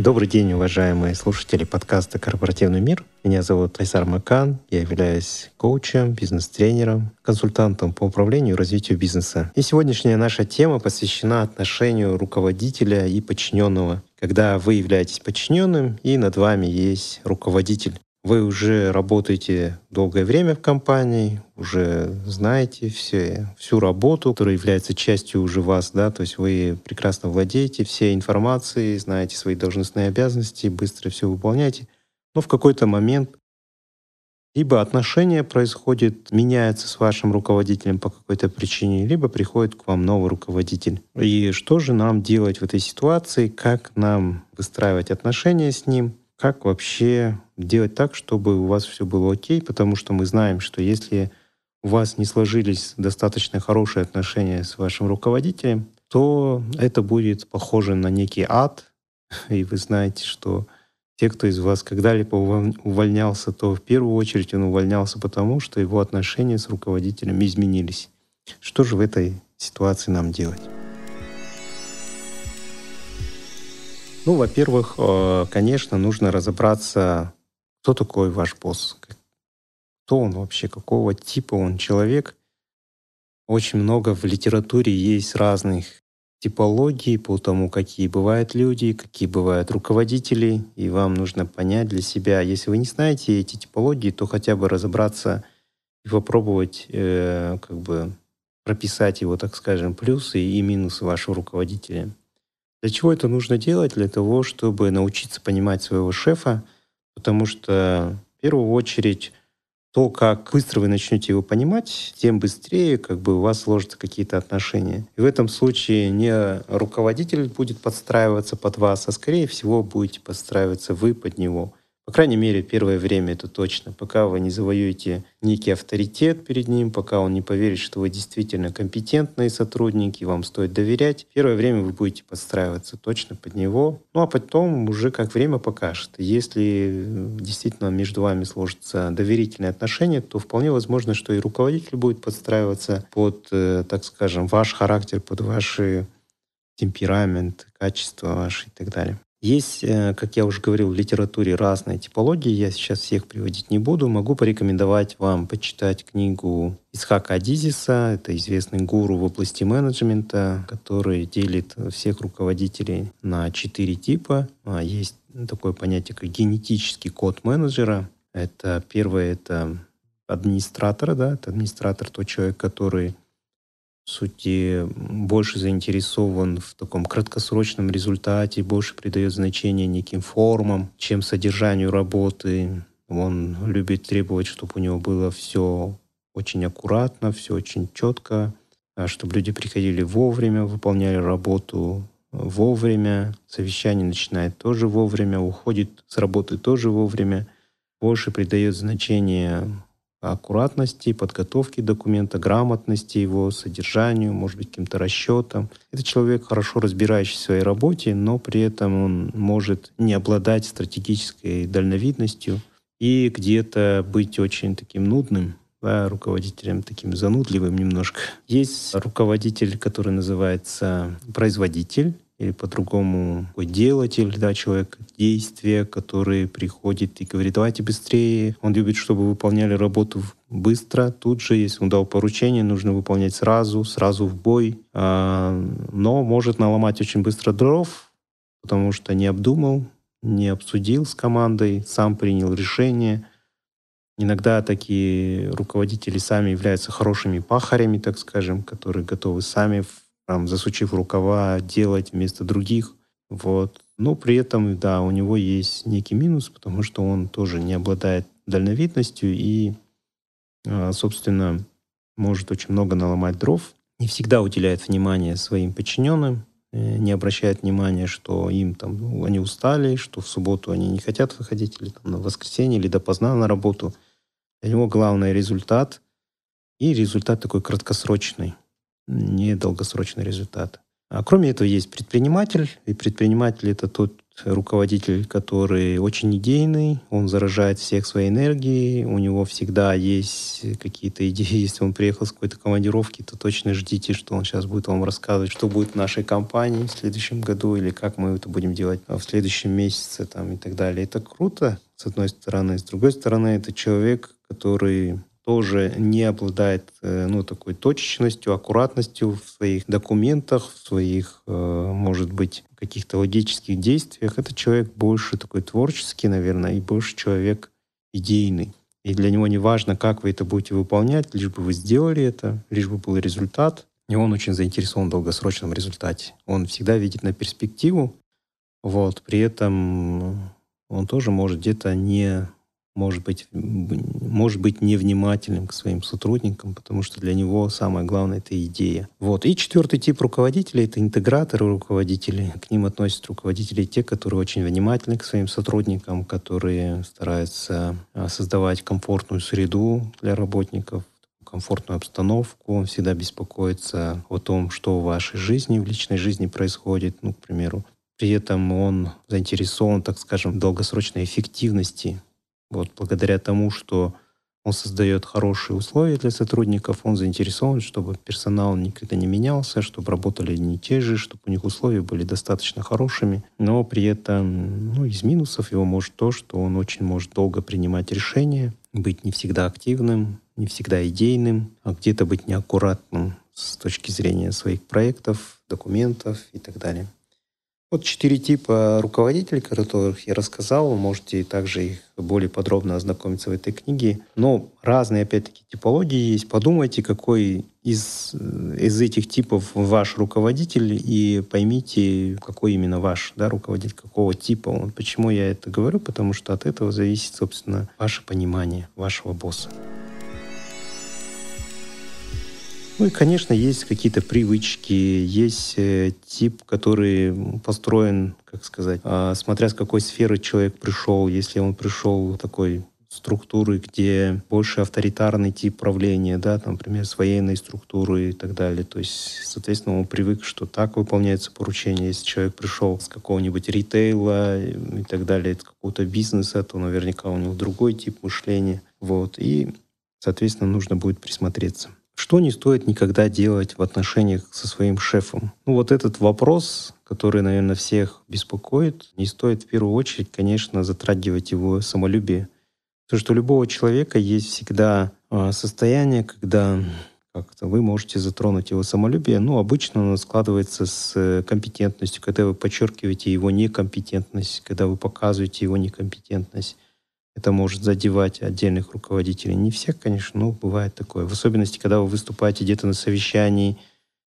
Добрый день, уважаемые слушатели подкаста «Корпоративный мир». Меня зовут Айсар Макан. Я являюсь коучем, бизнес-тренером, консультантом по управлению и развитию бизнеса. И сегодняшняя наша тема посвящена отношению руководителя и подчиненного. Когда вы являетесь подчиненным и над вами есть руководитель. Вы уже работаете долгое время в компании, уже знаете все, всю работу, которая является частью уже вас, да, то есть вы прекрасно владеете всей информацией, знаете свои должностные обязанности, быстро все выполняете. Но в какой-то момент либо отношения происходят, меняются с вашим руководителем по какой-то причине, либо приходит к вам новый руководитель. И что же нам делать в этой ситуации, как нам выстраивать отношения с ним, как вообще делать так, чтобы у вас все было окей, потому что мы знаем, что если у вас не сложились достаточно хорошие отношения с вашим руководителем, то это будет похоже на некий ад, и вы знаете, что те, кто из вас когда-либо увольнялся, то в первую очередь он увольнялся потому, что его отношения с руководителем изменились. Что же в этой ситуации нам делать? Ну, во-первых, э, конечно, нужно разобраться, кто такой ваш босс, кто он вообще, какого типа он человек. Очень много в литературе есть разных типологий по тому, какие бывают люди, какие бывают руководители, и вам нужно понять для себя, если вы не знаете эти типологии, то хотя бы разобраться и попробовать э, как бы прописать его, так скажем, плюсы и минусы вашего руководителя. Для чего это нужно делать? Для того, чтобы научиться понимать своего шефа, потому что в первую очередь то, как быстро вы начнете его понимать, тем быстрее как бы у вас сложатся какие-то отношения. И в этом случае не руководитель будет подстраиваться под вас, а скорее всего будете подстраиваться вы под него. По крайней мере, первое время это точно. Пока вы не завоюете некий авторитет перед ним, пока он не поверит, что вы действительно компетентные сотрудники, вам стоит доверять, первое время вы будете подстраиваться точно под него. Ну а потом уже как время покажет. Если действительно между вами сложатся доверительные отношения, то вполне возможно, что и руководитель будет подстраиваться под, э, так скажем, ваш характер, под ваши темперамент, качества ваши и так далее. Есть, э, как я уже говорил, в литературе разные типологии. Я сейчас всех приводить не буду. Могу порекомендовать вам почитать книгу Исхака Адизиса. Это известный гуру в области менеджмента, который делит всех руководителей на четыре типа. А, есть такое понятие, как генетический код менеджера. Это первое, это администратор, да, это администратор тот человек, который сути, больше заинтересован в таком краткосрочном результате, больше придает значение неким формам, чем содержанию работы. Он любит требовать, чтобы у него было все очень аккуратно, все очень четко, а чтобы люди приходили вовремя, выполняли работу вовремя, совещание начинает тоже вовремя, уходит с работы тоже вовремя, больше придает значение аккуратности, подготовки документа, грамотности его, содержанию, может быть, каким-то расчетам. Это человек, хорошо разбирающийся в своей работе, но при этом он может не обладать стратегической дальновидностью и где-то быть очень таким нудным, да, руководителем таким занудливым немножко. Есть руководитель, который называется производитель, или по-другому делатель, да, человек действия, который приходит и говорит, давайте быстрее. Он любит, чтобы выполняли работу быстро, тут же, если он дал поручение, нужно выполнять сразу, сразу в бой. А, но может наломать очень быстро дров, потому что не обдумал, не обсудил с командой, сам принял решение. Иногда такие руководители сами являются хорошими пахарями, так скажем, которые готовы сами там, засучив рукава, делать вместо других. Вот. Но при этом, да, у него есть некий минус, потому что он тоже не обладает дальновидностью и, а, собственно, может очень много наломать дров. Не всегда уделяет внимание своим подчиненным, э, не обращает внимания, что им там ну, они устали, что в субботу они не хотят выходить, или там, на воскресенье, или допоздна на работу. Для него главный результат, и результат такой краткосрочный не долгосрочный результат. А кроме этого есть предприниматель, и предприниматель это тот руководитель, который очень идейный, он заражает всех своей энергией, у него всегда есть какие-то идеи. Если он приехал с какой-то командировки, то точно ждите, что он сейчас будет вам рассказывать, что будет в нашей компании в следующем году или как мы это будем делать в следующем месяце там, и так далее. Это круто, с одной стороны. С другой стороны, это человек, который тоже не обладает э, ну, такой точечностью, аккуратностью в своих документах, в своих, э, может быть, каких-то логических действиях. Это человек больше такой творческий, наверное, и больше человек идейный. И для него не важно, как вы это будете выполнять, лишь бы вы сделали это, лишь бы был результат. И он очень заинтересован в долгосрочном результате. Он всегда видит на перспективу, вот, при этом он тоже может где-то не может быть, может быть невнимательным к своим сотрудникам, потому что для него самое главное — это идея. Вот. И четвертый тип руководителей — это интеграторы руководителей. К ним относятся руководители те, которые очень внимательны к своим сотрудникам, которые стараются а, создавать комфортную среду для работников, комфортную обстановку, всегда беспокоится о том, что в вашей жизни, в личной жизни происходит, ну, к примеру. При этом он заинтересован, так скажем, в долгосрочной эффективности вот благодаря тому, что он создает хорошие условия для сотрудников, он заинтересован, чтобы персонал никогда не менялся, чтобы работали не те же, чтобы у них условия были достаточно хорошими. Но при этом ну, из минусов его может то, что он очень может долго принимать решения, быть не всегда активным, не всегда идейным, а где-то быть неаккуратным с точки зрения своих проектов, документов и так далее. Вот четыре типа руководителей, которых я рассказал. Вы можете также их более подробно ознакомиться в этой книге. Но разные, опять-таки, типологии есть. Подумайте, какой из, из этих типов ваш руководитель, и поймите, какой именно ваш да, руководитель, какого типа он. Почему я это говорю? Потому что от этого зависит, собственно, ваше понимание вашего босса. Ну и, конечно, есть какие-то привычки, есть э, тип, который построен, как сказать, э, смотря с какой сферы человек пришел. Если он пришел такой структуры, где больше авторитарный тип правления, да, там, например, с военной структуры и так далее. То есть, соответственно, он привык, что так выполняется поручение. Если человек пришел с какого-нибудь ритейла и так далее, с какого-то бизнеса, то наверняка у него другой тип мышления. Вот. И, соответственно, нужно будет присмотреться. Что не стоит никогда делать в отношениях со своим шефом? Ну вот этот вопрос, который, наверное, всех беспокоит, не стоит в первую очередь, конечно, затрагивать его самолюбие. Потому что у любого человека есть всегда а, состояние, когда как-то вы можете затронуть его самолюбие. Ну, обычно оно складывается с э, компетентностью, когда вы подчеркиваете его некомпетентность, когда вы показываете его некомпетентность это может задевать отдельных руководителей. Не всех, конечно, но бывает такое. В особенности, когда вы выступаете где-то на совещании,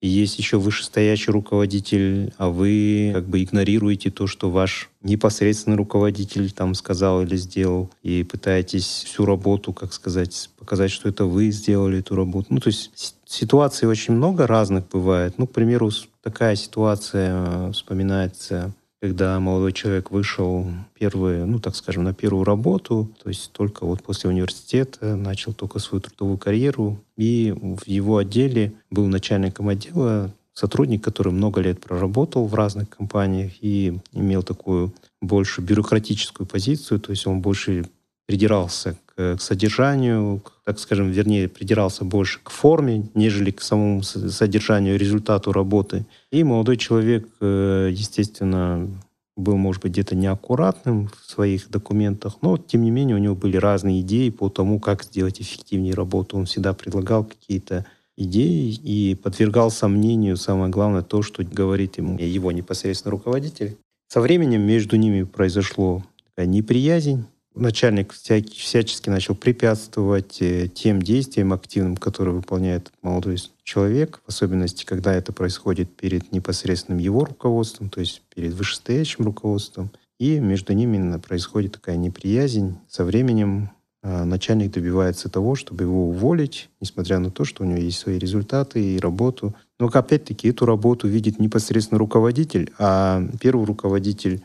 и есть еще вышестоящий руководитель, а вы как бы игнорируете то, что ваш непосредственный руководитель там сказал или сделал, и пытаетесь всю работу, как сказать, показать, что это вы сделали эту работу. Ну, то есть ситуаций очень много разных бывает. Ну, к примеру, такая ситуация э, вспоминается когда молодой человек вышел первый, ну, так скажем, на первую работу, то есть только вот после университета начал только свою трудовую карьеру, и в его отделе был начальником отдела сотрудник, который много лет проработал в разных компаниях и имел такую больше бюрократическую позицию, то есть он больше придирался к, содержанию, к, так скажем, вернее, придирался больше к форме, нежели к самому содержанию, результату работы. И молодой человек, э, естественно, был, может быть, где-то неаккуратным в своих документах, но, тем не менее, у него были разные идеи по тому, как сделать эффективнее работу. Он всегда предлагал какие-то идеи и подвергал сомнению, самое главное, то, что говорит ему его непосредственно руководитель. Со временем между ними произошло неприязнь, начальник всячески начал препятствовать э, тем действиям активным, которые выполняет молодой человек, в особенности, когда это происходит перед непосредственным его руководством, то есть перед вышестоящим руководством. И между ними происходит такая неприязнь. Со временем э, начальник добивается того, чтобы его уволить, несмотря на то, что у него есть свои результаты и работу. Но опять-таки эту работу видит непосредственно руководитель, а первый руководитель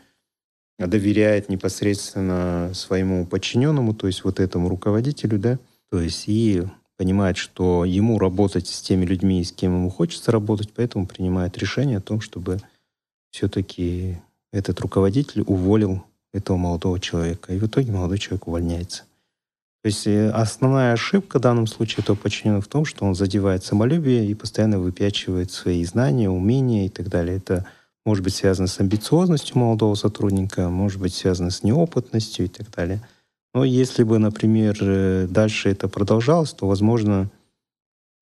доверяет непосредственно своему подчиненному, то есть вот этому руководителю, да, то есть и понимает, что ему работать с теми людьми, с кем ему хочется работать, поэтому принимает решение о том, чтобы все-таки этот руководитель уволил этого молодого человека. И в итоге молодой человек увольняется. То есть э, основная ошибка в данном случае этого подчиненного в том, что он задевает самолюбие и постоянно выпячивает свои знания, умения и так далее. Это может быть связано с амбициозностью молодого сотрудника, может быть связано с неопытностью и так далее. Но если бы, например, э, дальше это продолжалось, то, возможно,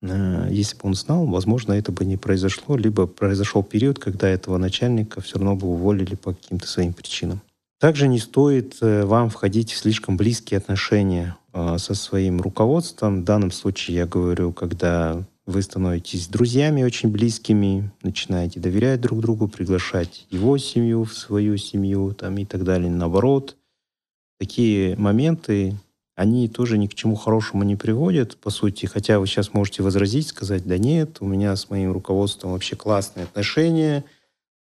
э, если бы он знал, возможно, это бы не произошло, либо произошел период, когда этого начальника все равно бы уволили по каким-то своим причинам. Также не стоит вам входить в слишком близкие отношения со своим руководством. В данном случае я говорю, когда вы становитесь друзьями очень близкими, начинаете доверять друг другу, приглашать его семью в свою семью там, и так далее. Наоборот, такие моменты, они тоже ни к чему хорошему не приводят, по сути. Хотя вы сейчас можете возразить, сказать, да нет, у меня с моим руководством вообще классные отношения –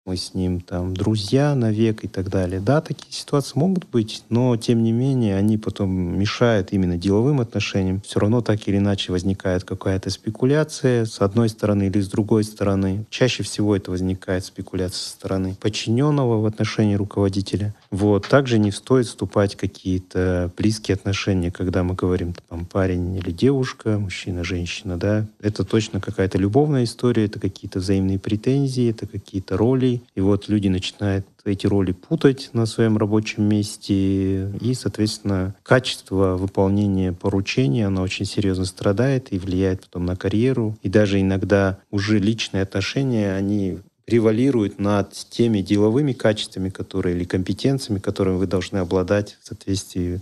мы с ним там друзья навек и так далее. Да, такие ситуации могут быть, но тем не менее они потом мешают именно деловым отношениям. Все равно так или иначе возникает какая-то спекуляция с одной стороны или с другой стороны. Чаще всего это возникает спекуляция со стороны подчиненного в отношении руководителя. Вот. Также не стоит вступать в какие-то близкие отношения, когда мы говорим там парень или девушка, мужчина, женщина, да. Это точно какая-то любовная история, это какие-то взаимные претензии, это какие-то роли, и вот люди начинают эти роли путать на своем рабочем месте, и, соответственно, качество выполнения поручений, оно очень серьезно страдает и влияет потом на карьеру. И даже иногда уже личные отношения, они превалируют над теми деловыми качествами, которые или компетенциями, которыми вы должны обладать в соответствии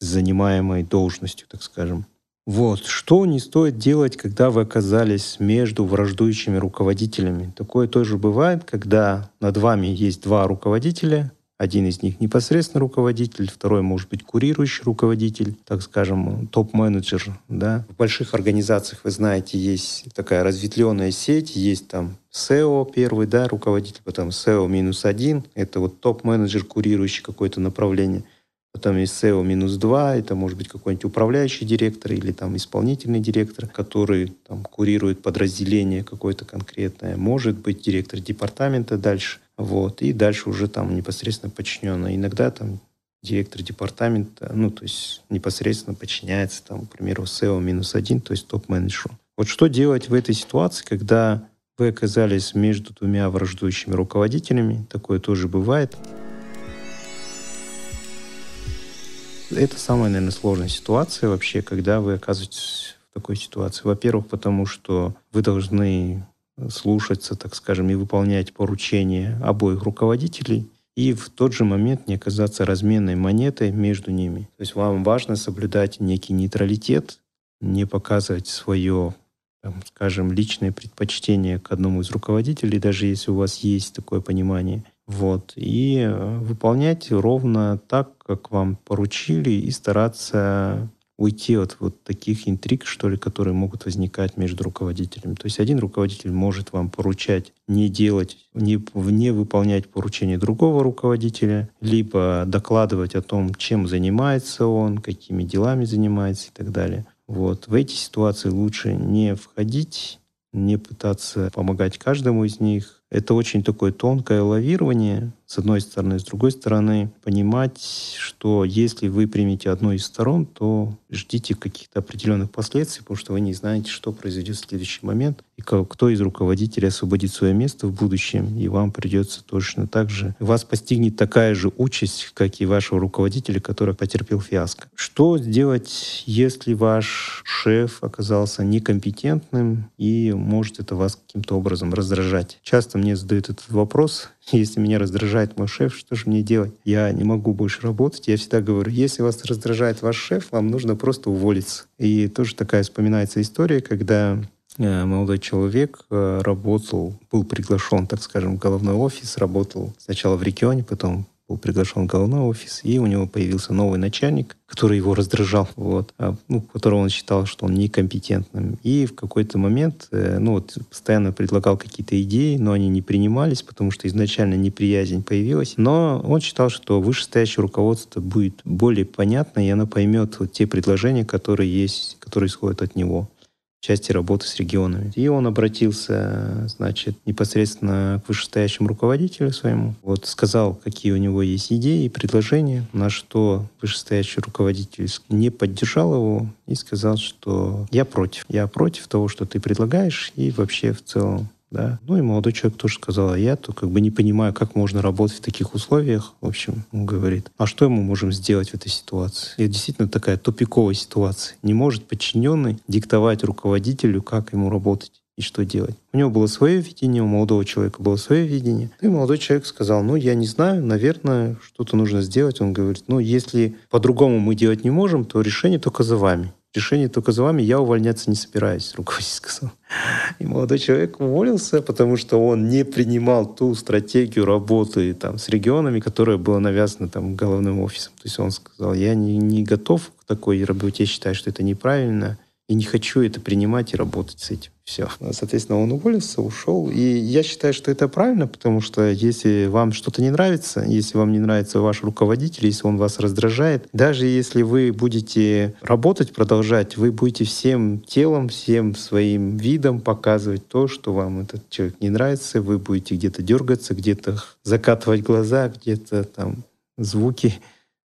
с занимаемой должностью, так скажем. Вот. Что не стоит делать, когда вы оказались между враждующими руководителями? Такое тоже бывает, когда над вами есть два руководителя, один из них непосредственно руководитель, второй может быть курирующий руководитель, так скажем, топ-менеджер. Да? В больших организациях, вы знаете, есть такая разветвленная сеть, есть там SEO первый, да, руководитель, потом SEO минус один, это вот топ-менеджер, курирующий какое-то направление – Потом есть SEO минус 2, это может быть какой-нибудь управляющий директор или там исполнительный директор, который там, курирует подразделение какое-то конкретное. Может быть директор департамента дальше. Вот. И дальше уже там непосредственно подчиненно. Иногда там директор департамента, ну, то есть непосредственно подчиняется, там, к примеру, SEO минус один, то есть топ-менеджеру. Вот что делать в этой ситуации, когда вы оказались между двумя враждующими руководителями, такое тоже бывает. Это самая, наверное, сложная ситуация вообще, когда вы оказываетесь в такой ситуации. Во-первых, потому что вы должны слушаться, так скажем, и выполнять поручения обоих руководителей, и в тот же момент не оказаться разменной монетой между ними. То есть вам важно соблюдать некий нейтралитет, не показывать свое, там, скажем, личное предпочтение к одному из руководителей, даже если у вас есть такое понимание – вот. И э, выполнять ровно так, как вам поручили, и стараться уйти от вот таких интриг, что ли, которые могут возникать между руководителями. То есть один руководитель может вам поручать не делать, не, не выполнять поручения другого руководителя, либо докладывать о том, чем занимается он, какими делами занимается и так далее. Вот. В эти ситуации лучше не входить, не пытаться помогать каждому из них, это очень такое тонкое лавирование, с одной стороны. С другой стороны, понимать, что если вы примете одну из сторон, то ждите каких-то определенных последствий, потому что вы не знаете, что произойдет в следующий момент, и кто из руководителей освободит свое место в будущем, и вам придется точно так же. Вас постигнет такая же участь, как и вашего руководителя, который потерпел фиаско. Что сделать, если ваш шеф оказался некомпетентным и может это вас каким-то образом раздражать? Часто мне задают этот вопрос, если меня раздражает мой шеф, что же мне делать? Я не могу больше работать. Я всегда говорю, если вас раздражает ваш шеф, вам нужно просто уволиться. И тоже такая вспоминается история, когда э, молодой человек э, работал, был приглашен, так скажем, в головной офис, работал сначала в регионе, потом был приглашен в головной офис, и у него появился новый начальник, который его раздражал, вот, а, ну, которого он считал, что он некомпетентным. И в какой-то момент, э, ну, вот, постоянно предлагал какие-то идеи, но они не принимались, потому что изначально неприязнь появилась. Но он считал, что вышестоящее руководство будет более понятно, и оно поймет вот те предложения, которые есть, которые исходят от него. Части работы с регионами. И он обратился, значит, непосредственно к вышестоящему руководителю своему, вот, сказал, какие у него есть идеи и предложения, на что вышестоящий руководитель не поддержал его и сказал, что я против. Я против того, что ты предлагаешь, и вообще в целом да. Ну и молодой человек тоже сказал, а я то как бы не понимаю, как можно работать в таких условиях. В общем, он говорит, а что мы можем сделать в этой ситуации? Это действительно такая тупиковая ситуация. Не может подчиненный диктовать руководителю, как ему работать и что делать. У него было свое видение, у молодого человека было свое видение. И молодой человек сказал, ну, я не знаю, наверное, что-то нужно сделать. Он говорит, ну, если по-другому мы делать не можем, то решение только за вами решение только за вами, я увольняться не собираюсь, руководитель сказал. И молодой человек уволился, потому что он не принимал ту стратегию работы там, с регионами, которая была навязана там, головным офисом. То есть он сказал, я не, не готов к такой работе, я считаю, что это неправильно, и не хочу это принимать и работать с этим. Все. Соответственно, он уволился, ушел. И я считаю, что это правильно, потому что если вам что-то не нравится, если вам не нравится ваш руководитель, если он вас раздражает, даже если вы будете работать, продолжать, вы будете всем телом, всем своим видом показывать то, что вам этот человек не нравится, вы будете где-то дергаться, где-то закатывать глаза, где-то там звуки,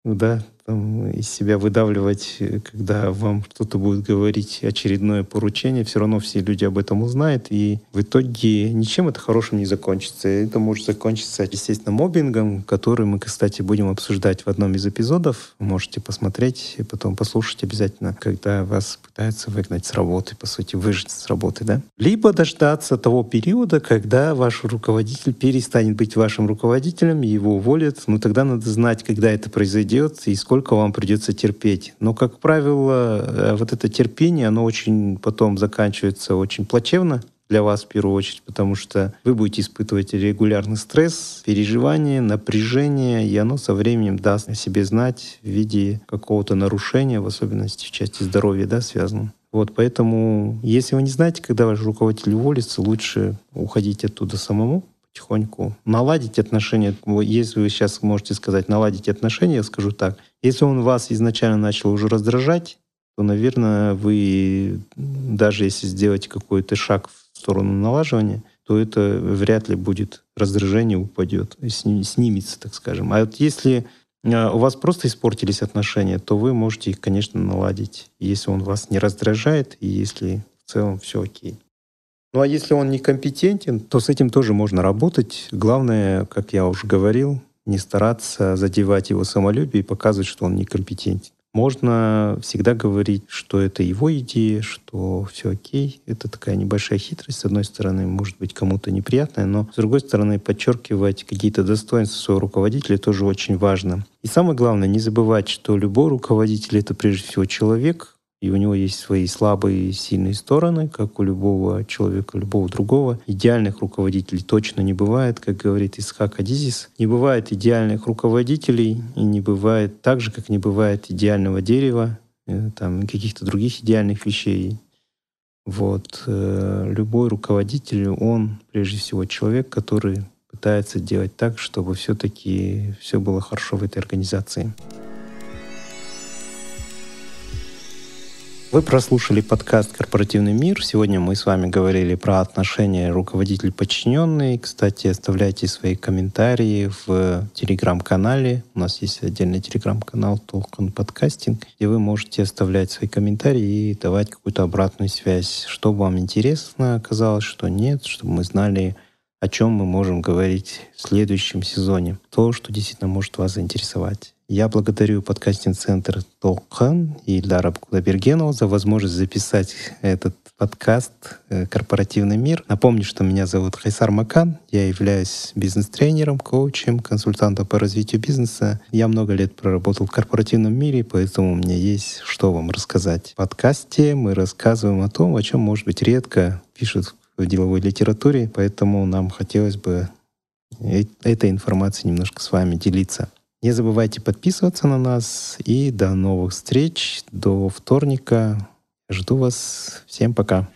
да, там, из себя выдавливать, когда вам кто-то будет говорить очередное поручение, все равно все люди об этом узнают, и в итоге ничем это хорошим не закончится. Это может закончиться, естественно, мобингом, который мы, кстати, будем обсуждать в одном из эпизодов. Можете посмотреть и потом послушать обязательно, когда вас пытаются выгнать с работы, по сути, выжить с работы, да? Либо дождаться того периода, когда ваш руководитель перестанет быть вашим руководителем, его уволят, но тогда надо знать, когда это произойдет и сколько сколько вам придется терпеть. Но, как правило, э, вот это терпение, оно очень потом заканчивается очень плачевно для вас в первую очередь, потому что вы будете испытывать регулярный стресс, переживание, напряжение, и оно со временем даст о себе знать в виде какого-то нарушения, в особенности в части здоровья, да, связанном. Вот, поэтому, если вы не знаете, когда ваш руководитель уволится, лучше уходить оттуда самому, потихоньку наладить отношения. Если вы сейчас можете сказать наладить отношения, я скажу так. Если он вас изначально начал уже раздражать, то, наверное, вы даже если сделаете какой-то шаг в сторону налаживания, то это вряд ли будет раздражение упадет, снимется, так скажем. А вот если а, у вас просто испортились отношения, то вы можете их, конечно, наладить, если он вас не раздражает, и если в целом все окей. Ну а если он некомпетентен, то с этим тоже можно работать. Главное, как я уже говорил, не стараться задевать его самолюбие и показывать, что он некомпетентен. Можно всегда говорить, что это его идея, что все окей. Это такая небольшая хитрость. С одной стороны, может быть кому-то неприятная, но с другой стороны, подчеркивать какие-то достоинства своего руководителя тоже очень важно. И самое главное, не забывать, что любой руководитель — это прежде всего человек, и у него есть свои слабые и сильные стороны, как у любого человека, любого другого. Идеальных руководителей точно не бывает, как говорит Исхак Адизис. Не бывает идеальных руководителей, и не бывает так же, как не бывает идеального дерева, э, там, каких-то других идеальных вещей. Вот. Э, любой руководитель, он прежде всего человек, который пытается делать так, чтобы все-таки все было хорошо в этой организации. Вы прослушали подкаст «Корпоративный мир». Сегодня мы с вами говорили про отношения руководитель-подчиненный. Кстати, оставляйте свои комментарии в телеграм-канале. У нас есть отдельный телеграм-канал «Толкон подкастинг», где вы можете оставлять свои комментарии и давать какую-то обратную связь, что вам интересно оказалось, что нет, чтобы мы знали, о чем мы можем говорить в следующем сезоне. То, что действительно может вас заинтересовать. Я благодарю подкастинг-центр Толхан и Ильдара Кудабергенова за возможность записать этот подкаст э, «Корпоративный мир». Напомню, что меня зовут Хайсар Макан. Я являюсь бизнес-тренером, коучем, консультантом по развитию бизнеса. Я много лет проработал в корпоративном мире, поэтому у меня есть что вам рассказать. В подкасте мы рассказываем о том, о чем, может быть, редко пишут в деловой литературе, поэтому нам хотелось бы э, этой информацией немножко с вами делиться. Не забывайте подписываться на нас. И до новых встреч. До вторника. Жду вас. Всем пока.